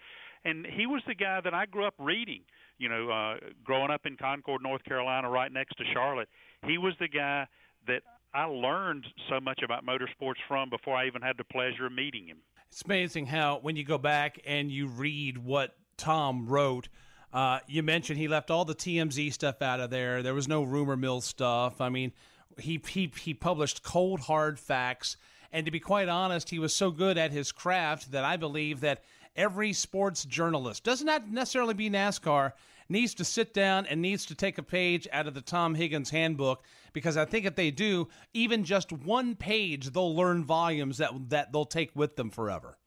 and he was the guy that I grew up reading. You know, uh, growing up in Concord, North Carolina, right next to Charlotte, he was the guy that I learned so much about motorsports from before I even had the pleasure of meeting him.
It's amazing how when you go back and you read what Tom wrote. Uh, you mentioned he left all the TMZ stuff out of there. There was no rumor mill stuff. I mean, he he he published cold hard facts. And to be quite honest, he was so good at his craft that I believe that every sports journalist does not necessarily be NASCAR needs to sit down and needs to take a page out of the Tom Higgins handbook because I think if they do, even just one page, they'll learn volumes that that they'll take with them forever.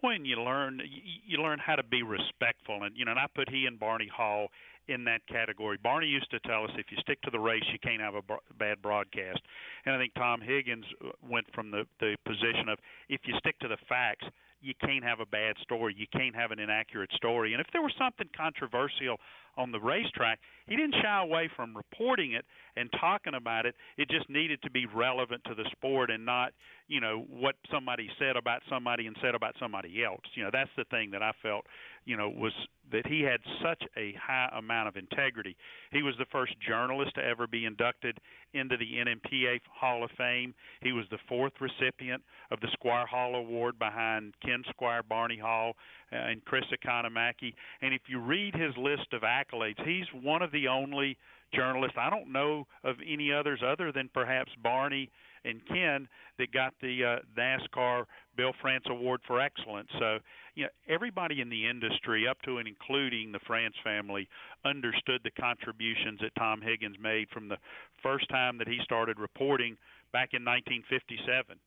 When you learn, you learn how to be respectful, and you know, and I put he and Barney Hall in that category. Barney used to tell us if you stick to the race, you can't have a bad broadcast. And I think Tom Higgins uh, went from the the position of if you stick to the facts, you can't have a bad story. You can't have an inaccurate story. And if there was something controversial on the racetrack, he didn't shy away from reporting it and talking about it. It just needed to be relevant to the sport and not, you know, what somebody said about somebody and said about somebody else. You know, that's the thing that I felt, you know, was that he had such a high amount of integrity. He was the first journalist to ever be inducted into the NMPA Hall of Fame. He was the fourth recipient of the Squier Hall Award behind Ken Squier, Barney Hall, uh, and Chris Economaki. And if you read his list of accolades, he's one of the only journalists. I don't know of any others other than perhaps Barney and Ken that got the uh, NASCAR Bill France Award for Excellence. So, you know, everybody in the industry, up to and including the France family, understood the contributions that Tom Higgins made from the first time that he started reporting back in 1957.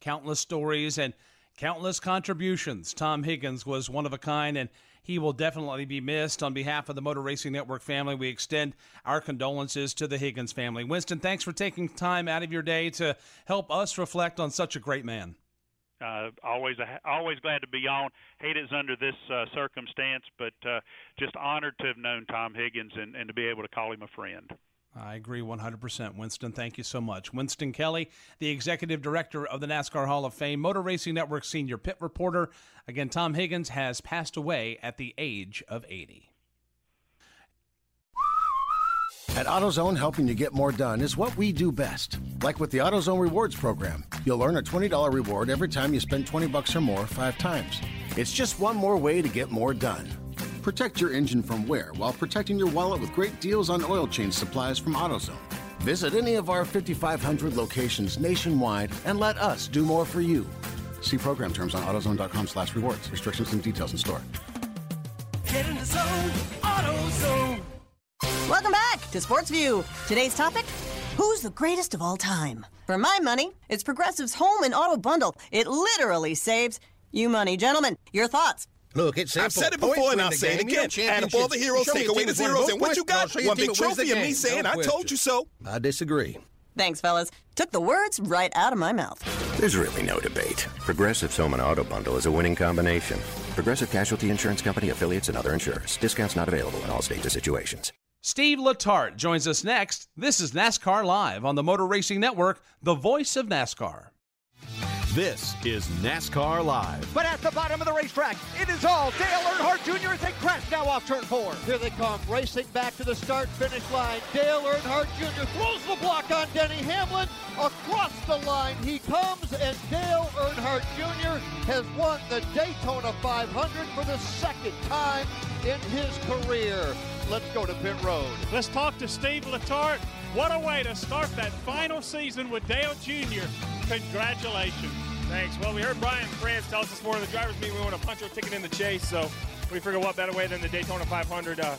Countless stories and countless contributions. Tom Higgins was one of a kind, and he will definitely be missed. On behalf of the Motor Racing Network family, we extend our condolences to the Higgins family. Winston, thanks for taking time out of your day to help us reflect on such a great man.
Uh, always, always glad to be on. Hate it's under this uh, circumstance, but uh, just honored to have known Tom Higgins and, and to be able to call him a friend.
I agree 100%. Winston, thank you so much. Winston Kelley, the executive director of the NASCAR Hall of Fame, Motor Racing Network senior pit reporter. Again, Tom Higgins has passed away at the age of 80.
At AutoZone, helping you get more done is what we do best. Like with the AutoZone Rewards program, you'll earn a $20 reward every time you spend 20 bucks or more five times. It's just one more way to get more done. Protect your engine from wear while protecting your wallet with great deals on oil change supplies from AutoZone. Visit any of our 5,500 locations nationwide and let us do more for you. See program terms on AutoZone.com slash rewards. Restrictions and details in store.
Get in the zone, AutoZone.
Welcome back to Sports View. Today's topic Who's the greatest of all time? For my money, it's Progressive's Home and Auto Bundle. It literally saves you money. Gentlemen, your thoughts.
Look, it's simple.
I've said it before and I'll say it again. Add up all the heroes, take away the zeros, and what you got? One big trophy and me saying, I told you so.
I disagree.
Thanks, fellas. Took the words right out of my mouth.
There's really no debate. Progressive's Home and Auto Bundle is a winning combination. Progressive Casualty Insurance Company affiliates and other insurers. Discounts not available in all states or situations.
Steve Letarte joins us next. This is NASCAR Live on the Motor Racing Network, the voice of NASCAR.
This is NASCAR Live.
But at the bottom of the racetrack, it is all Dale Earnhardt Jr. as they crash now off turn four. Here they come, racing back to the start finish line. Dale Earnhardt Jr. throws the block on Denny Hamlin. Across the line he comes, and Dale Earnhardt Jr. has won the Daytona 500 for the second time in his career. Let's go to pit road.
Let's talk to Steve Letarte. What a way to start that final season with Dale Jr. Congratulations.
Thanks. Well, we heard Brian France tell us this morning the drivers meet we want to punch our ticket in the chase, so we figured what better way than the Daytona 500. Uh,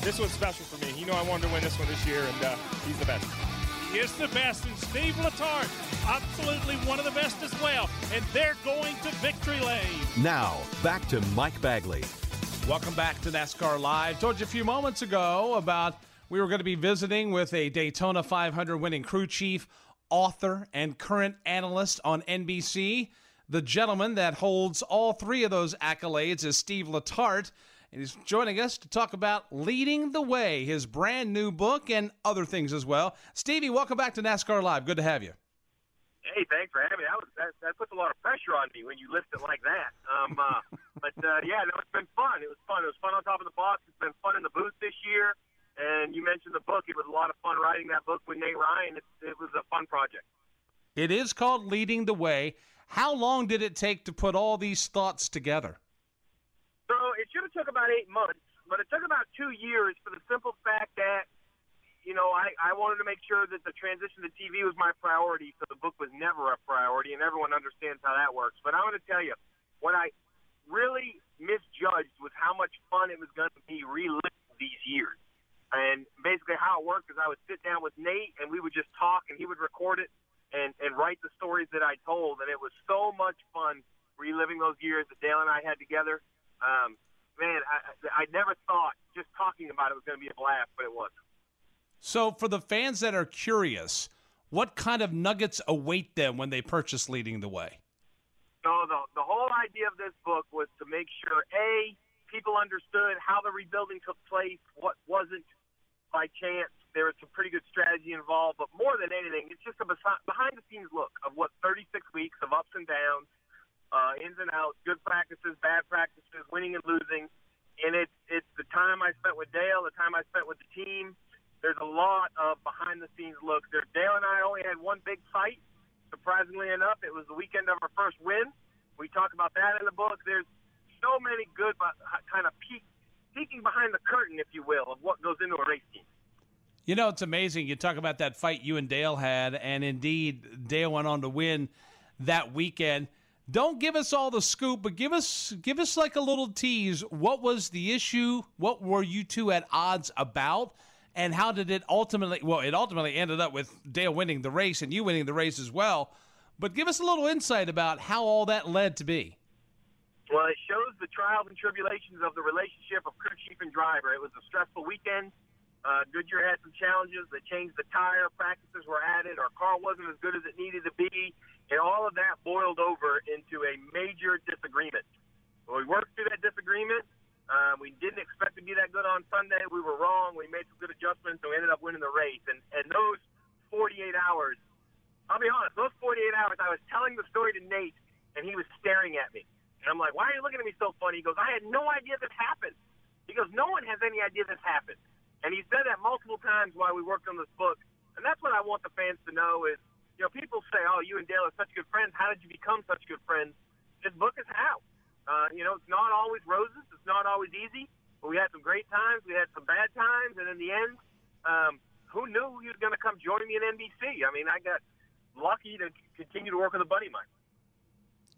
this was special for me. You know I wanted to win this one this year, and uh, he's the best.
is the best, and Steve Letarte, absolutely one of the best as well. And they're going to victory lane.
Now, back to Mike Bagley.
Welcome back to NASCAR Live. Told you a few moments ago about we were going to be visiting with a Daytona 500 winning crew chief, author, and current analyst on NBC. The gentleman that holds all three of those accolades is Steve Letarte. And he's joining us to talk about Leading the Way, his brand new book, and other things as well. Stevie, welcome back to NASCAR Live. Good to have you.
Hey, thanks for having me. That, was, that, that puts a lot of pressure on me when you list it like that. Um, uh, but uh, yeah, no, it's been fun. It was fun. It was fun on top of the box. It's been fun in the booth this year. And you mentioned the book. It was a lot of fun writing that book with Nate Ryan. It, it was a fun project.
It is called Leading the Way. How long did it take to put all these thoughts together?
So it should have took about eight months, but it took about two years for the simple fact that, you know, I, I wanted to make sure that the transition to TV was my priority, so the book was never a priority, and everyone understands how that works. But I want to tell you, what I really misjudged was how much fun it was going to be reliving these years. And basically, how it worked is I would sit down with Nate, and we would just talk, and he would record it and and write the stories that I told, and it was so much fun reliving those years that Dale and I had together um, man, I, I never thought just talking about it was going to be a blast, but it was.
So, for the fans that are curious, what kind of nuggets await them when they purchase Leading the Way?
So, the, the whole idea of this book was to make sure, A, people understood how the rebuilding took place, what wasn't by chance. There was some pretty good strategy involved, but more than anything, it's just a behind the scenes look of what 36 weeks of ups and downs uh, ins and outs, good practices, bad practices, winning and losing. And it's it's the time I spent with Dale, the time I spent with the team. There's a lot of behind the scenes looks. There, Dale and I only had one big fight. Surprisingly enough, it was the weekend of our first win. We talk about that in the book. There's so many good kind of peek, peeking behind the curtain, if you will, of what goes into a race team.
You know, it's amazing. You talk about that fight you and Dale had, and indeed, Dale went on to win that weekend don't give us all the scoop, but give us give us like a little tease. What was the issue? What were you two at odds about? And how did it ultimately? Well, it ultimately ended up with Dale winning the race and you winning the race as well. But give us a little insight about how all that led to be.
Well, it shows the trials and tribulations of the relationship of crew chief and driver. It was a stressful weekend. Uh, Goodyear had some challenges. They changed the tire. Practices were added. Our car wasn't as good as it needed to be. And all of that boiled over into a major disagreement. Well, we worked through that disagreement. Uh, we didn't expect to be that good on Sunday. We were wrong. We made some good adjustments, and we ended up winning the race. And, and those 48 hours, I'll be honest, those 48 hours, I was telling the story to Nate, and he was staring at me. And I'm like, why are you looking at me so funny? He goes, I had no idea this happened. He goes, no one has any idea this happened. And he said that multiple times while we worked on this book. And that's what I want the fans to know is you know, people say, "Oh, you and Dale are such good friends. How did you become such good friends?" This book is how. Uh, you know, it's not always roses. It's not always easy. But we had some great times. We had some bad times, and in the end, um, who knew he was going to come join me in NBC? I mean, I got lucky to continue to work with a buddy of mine.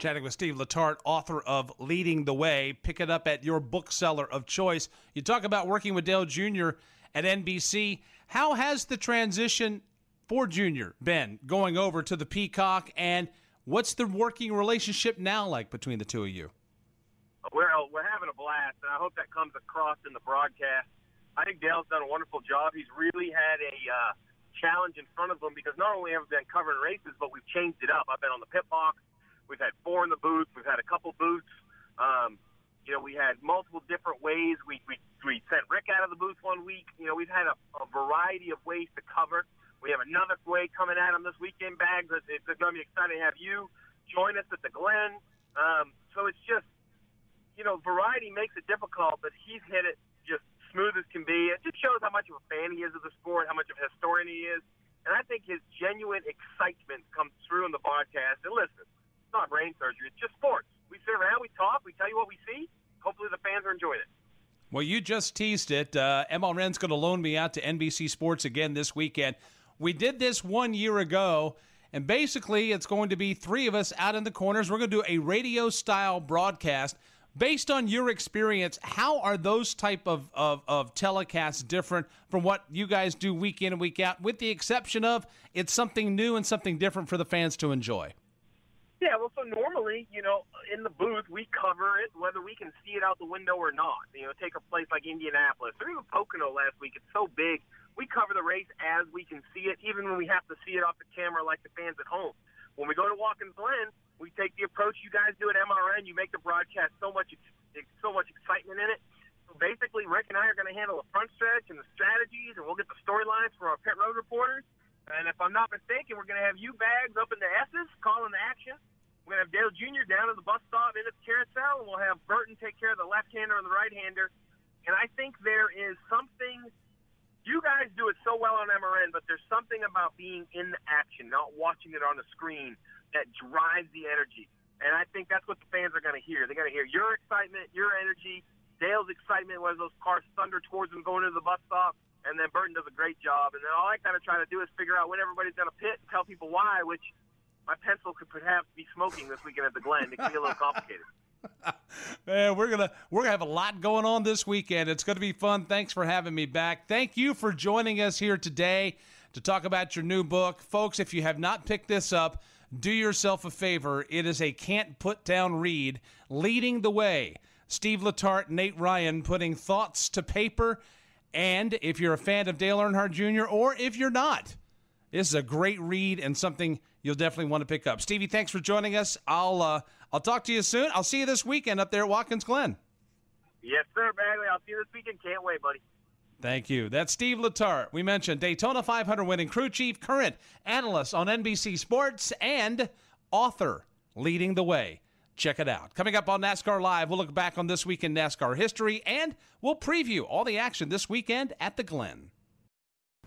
Chatting with Steve Letarte, author of Leading the Way. Pick it up at your bookseller of choice. You talk about working with Dale Jr. at NBC. How has the transition for Junior been going over to the Peacock, and what's the working relationship now like between the two of you?
Well, we're having a blast, and I hope that comes across in the broadcast. I think Dale's done a wonderful job. He's really had a uh, challenge in front of him because not only have we been covering races, but we've changed it up. I've been on the pit box. We've had four in the booth. We've had a couple booths. Um, you know, we had multiple different ways. We, we we sent Rick out of the booth one week. You know, we've had a, a variety of ways to cover. We have another way coming at him this weekend, Bags. It's, it's going to be exciting to have you join us at the Glen. Um, so it's just, you know, variety makes it difficult, but he's hit it just smooth as can be. It just shows how much of a fan he is of the sport, how much of a historian he is. And I think his genuine excitement comes through in the broadcast. And listen, it's not brain surgery, it's just sports. We sit around, we talk, we tell you what we see. Hopefully the fans are enjoying it.
Well, you just teased it. Uh, MRN's going to loan me out to NBC Sports again this weekend. We did this one year ago, and basically it's going to be three of us out in the corners. We're going to do a radio style broadcast, based on your experience, how are those type of, of, of telecasts different from what you guys do week in and week out, with the exception of it's something new and something different for the fans to enjoy?
Yeah, well, so normally, you know, in the booth, we cover it whether we can see it out the window or not. You know, take a place like Indianapolis or even Pocono last week. It's so big. We cover the race as we can see it, even when we have to see it off the camera like the fans at home. When we go to Watkins Glen, we take the approach you guys do at MRN. You make the broadcast so much, so much excitement in it. So basically, Rick and I are going to handle the front stretch and the strategies, and we'll get the storylines for our pit road reporters. And if I'm not mistaken, we're going to have you bags up in the S's calling the action. We're going to have Dale Jr. down at the bus stop in at the carousel, and we'll have Burton take care of the left-hander and the right-hander. And I think there is something. You guys do it so well on MRN, but there's something about being in the action, not watching it on the screen, that drives the energy. And I think that's what the fans are going to hear. They're going to hear your excitement, your energy, Dale's excitement when those cars thunder towards him going to the bus stop, and then Burton does a great job. And then all I kind of try to do is figure out when everybody's going to pit and tell people why, which my pencil could perhaps be smoking this weekend at the Glen. It can be a little complicated.
Man, we're gonna we're gonna have a lot going on this weekend. It's gonna be fun. Thanks for having me back. Thank you for joining us here today to talk about your new book, folks. If you have not picked this up, do yourself a favor. It is a can't put down read, leading the way. Steve Letarte, Nate Ryan, putting thoughts to paper. And if you're a fan of Dale Earnhardt Jr. or if you're not, this is a great read and something you'll definitely want to pick up. Stevie, thanks for joining us. I'll uh, I'll talk to you soon. I'll see you this weekend up there at Watkins Glen.
Yes, sir, Bagley. I'll see you this weekend. Can't wait, buddy.
Thank you. That's Steve Letarte. We mentioned Daytona 500 winning crew chief, current analyst on NBC Sports, and author leading the way. Check it out. Coming up on NASCAR Live, we'll look back on this week in NASCAR history and we'll preview all the action this weekend at the Glen.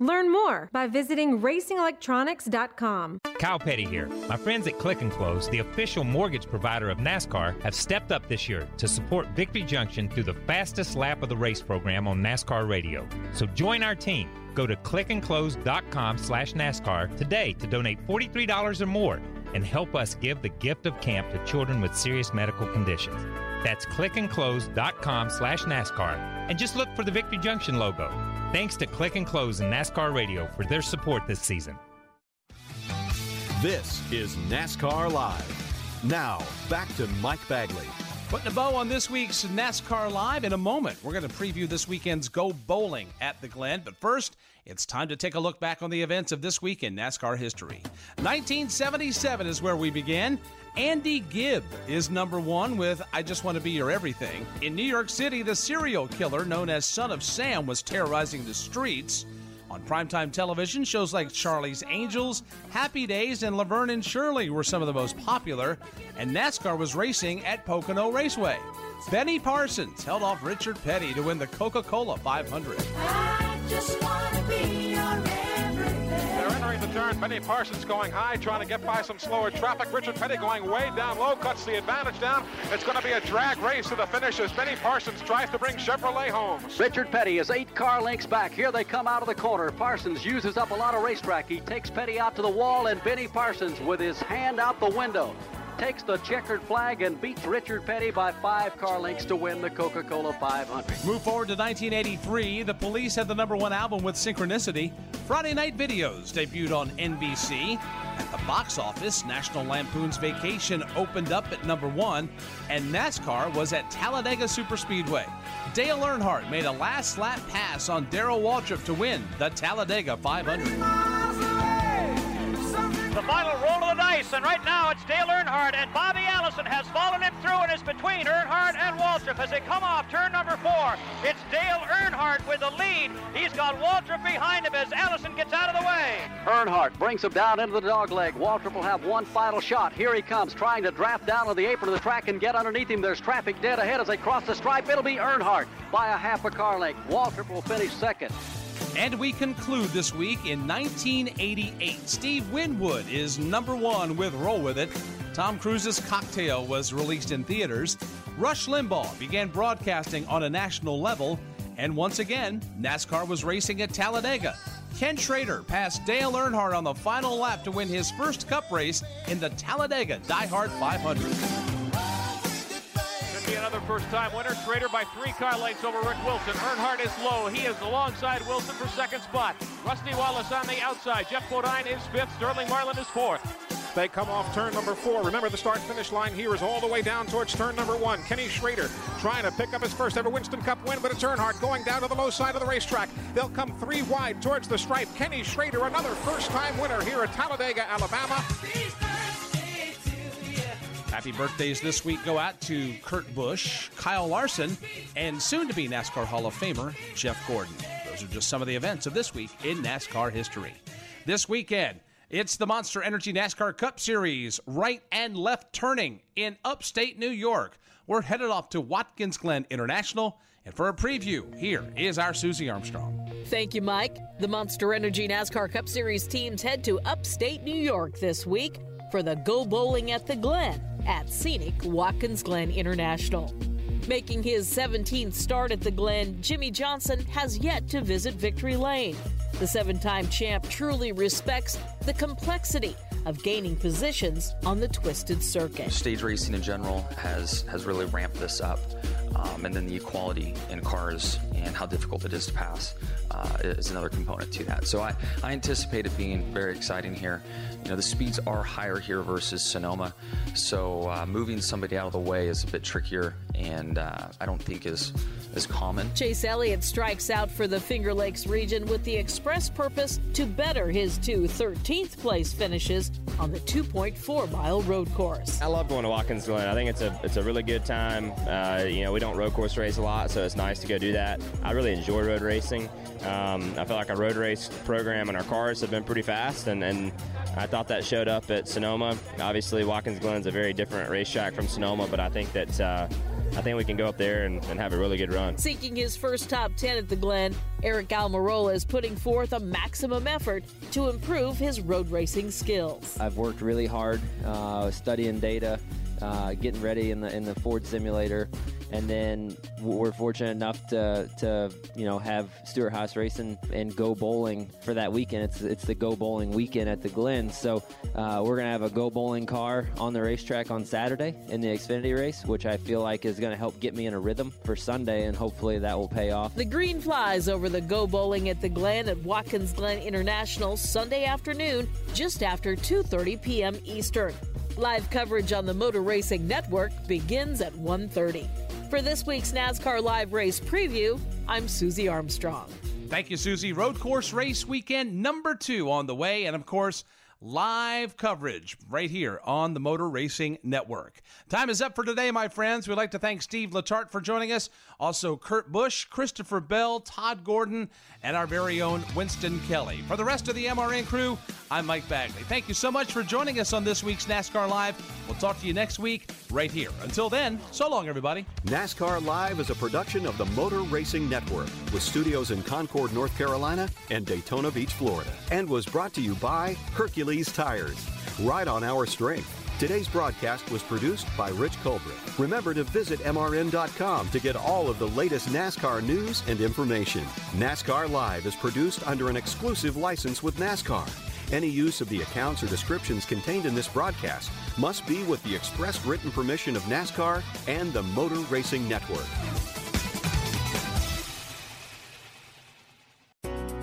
Learn more by visiting racingelectronics.com.
Kyle Petty here. My friends at Click and Close, the official mortgage provider of NASCAR, have stepped up this year to support Victory Junction through the fastest lap of the race program on NASCAR radio. So join our team. Go to clickandclose.com slash NASCAR today to donate $43 or more and help us give the gift of camp to children with serious medical conditions. That's clickandclose.com slash NASCAR and just look for the Victory Junction logo. Thanks to Click and Close and NASCAR Radio for their support this season.
This is NASCAR Live. Now, back to Mike Bagley.
Putting a bow on this week's NASCAR Live in a moment. We're going to preview this weekend's Go Bowling at the Glen. But first, it's time to take a look back on the events of this week in NASCAR history. 1977 is where we begin. Andy Gibb is number one with I Just Want to Be Your Everything. In New York City, the serial killer known as Son of Sam was terrorizing the streets. On primetime television, shows like Charlie's Angels, Happy Days, and Laverne and Shirley were some of the most popular, and NASCAR was racing at Pocono Raceway. Benny Parsons held off Richard Petty to win the Coca Cola 500.
Turn. Benny Parsons going high, trying to get by some slower traffic. Richard Petty going way down low, cuts the advantage down. It's going to be a drag race to the finish as Benny Parsons tries to bring Chevrolet home.
Richard Petty is eight car lengths back. Here they come out of the corner. Parsons uses up a lot of racetrack. He takes Petty out to the wall, and Benny Parsons, with his hand out the window, takes the checkered flag and beats Richard Petty by five car lengths to win the Coca Cola 500.
Move forward to 1983. The police had the number one album with Synchronicity. Friday Night Videos debuted on NBC. At the box office, National Lampoon's Vacation opened up at number one, and NASCAR was at Talladega Superspeedway. Dale Earnhardt made a last lap pass on Darrell Waltrip to win the Talladega 500.
The final roll of the dice, and right now it's Dale Earnhardt, and Bobby Allison has fallen him through and is between Earnhardt and Waltrip as they come off turn number four. It's Dale Earnhardt with the lead. He's got Waltrip behind him as Allison gets out of the way.
Earnhardt brings him down into the dog leg. Waltrip will have one final shot. Here he comes, trying to draft down on the apron of the track and get underneath him. There's traffic dead ahead as they cross the stripe. It'll be Earnhardt by a half a car length. Waltrip will finish second.
And we conclude this week in 1988. Steve Winwood is number one with Roll With It. Tom Cruise's Cocktail was released in theaters. Rush Limbaugh began broadcasting on a national level. And once again, NASCAR was racing at Talladega. Ken Schrader passed Dale Earnhardt on the final lap to win his first cup race in the Talladega Die Hard 500
be another first-time winner. Schrader by three car lengths over Rick Wilson. Earnhardt is low. He is alongside Wilson for second spot. Rusty Wallace on the outside. Geoff Bodine is fifth. Sterling Marlin is fourth.
They come off turn number four. Remember, the start finish line here is all the way down towards turn number one. Kenny Schrader trying to pick up his first ever Winston Cup win, but it's Earnhardt going down to the low side of the racetrack. They'll come three wide towards the stripe. Kenny Schrader, another first time winner here at Talladega, Alabama.
Happy birthdays this week go out to Kurt Busch, Kyle Larson, and soon to be NASCAR Hall of Famer Jeff Gordon. Those are just some of the events of this week in NASCAR history. This weekend, it's the Monster Energy NASCAR Cup Series, right and left turning in upstate New York. We're headed off to Watkins Glen International. And for a preview, here is our Susie Armstrong.
Thank you, Mike. The Monster Energy NASCAR Cup Series teams head to upstate New York this week for the Go Bowling at the Glen at scenic Watkins Glen International. Making his 17th start at the Glen, Jimmie Johnson has yet to visit Victory Lane. The seven time champ truly respects the complexity of gaining positions on the twisted circuit.
Stage racing in general has, has really ramped this up. Um, and then the equality in cars and how difficult it is to pass uh, is another component to that. So I, I anticipate it being very exciting here. You know, the speeds are higher here versus Sonoma, so uh, moving somebody out of the way is a bit trickier, and uh, I don't think is is common.
Chase Elliott strikes out for the Finger Lakes region with the express purpose to better his two 13th place finishes on the 2.4 mile road course.
I love going to Watkins Glen. I think it's a it's a really good time. Uh, you know, we don't road course race a lot, so it's nice to go do that. I really enjoy road racing. Um, I feel like our road race program and our cars have been pretty fast, and, and I thought that showed up at Sonoma. Obviously, Watkins Glen is a very different racetrack from Sonoma, but I think that uh, I think we can go up there and, and, have a really good run.
Seeking his first top 10 at the Glen, Eric Almirola is putting forth a maximum effort to improve his road racing skills.
I've worked really hard uh, studying data, uh, getting ready in the in the Ford simulator, and then we're fortunate enough to, to you know have Stewart Haas Racing and go bowling for that weekend. It's it's the go bowling weekend at the Glen, so uh, we're gonna have a go bowling car on the racetrack on Saturday in the Xfinity race, which I feel like is gonna help get me in a rhythm for Sunday, and hopefully that will pay off.
The green flies over the go bowling at the Glen at Watkins Glen International Sunday afternoon, just after 2:30 p.m. Eastern. Live coverage on the Motor Racing Network begins at 1:30. For this week's NASCAR Live Race Preview, I'm Susie Armstrong.
Thank you, Susie. Road Course Race Weekend number two on the way. And of course, live coverage right here on the Motor Racing Network. Time is up for today, my friends. We'd like to thank Steve Letarte for joining us, also Kurt Busch, Christopher Bell, Todd Gordon, and our very own Winston Kelley. For the rest of the MRN crew, I'm Mike Bagley. Thank you so much for joining us on this week's NASCAR Live. We'll talk to you next week right here. Until then, so long, everybody.
NASCAR Live is a production of the Motor Racing Network with studios in Concord, North Carolina and Daytona Beach, Florida, and was brought to you by Hercules. Tires. Ride on our strength. Today's broadcast was produced by Rich Colbert. Remember to visit MRN.com to get all of the latest NASCAR news and information. NASCAR Live is produced under an exclusive license with NASCAR. Any use of the accounts or descriptions contained in this broadcast must be with the express written permission of NASCAR and the Motor Racing Network.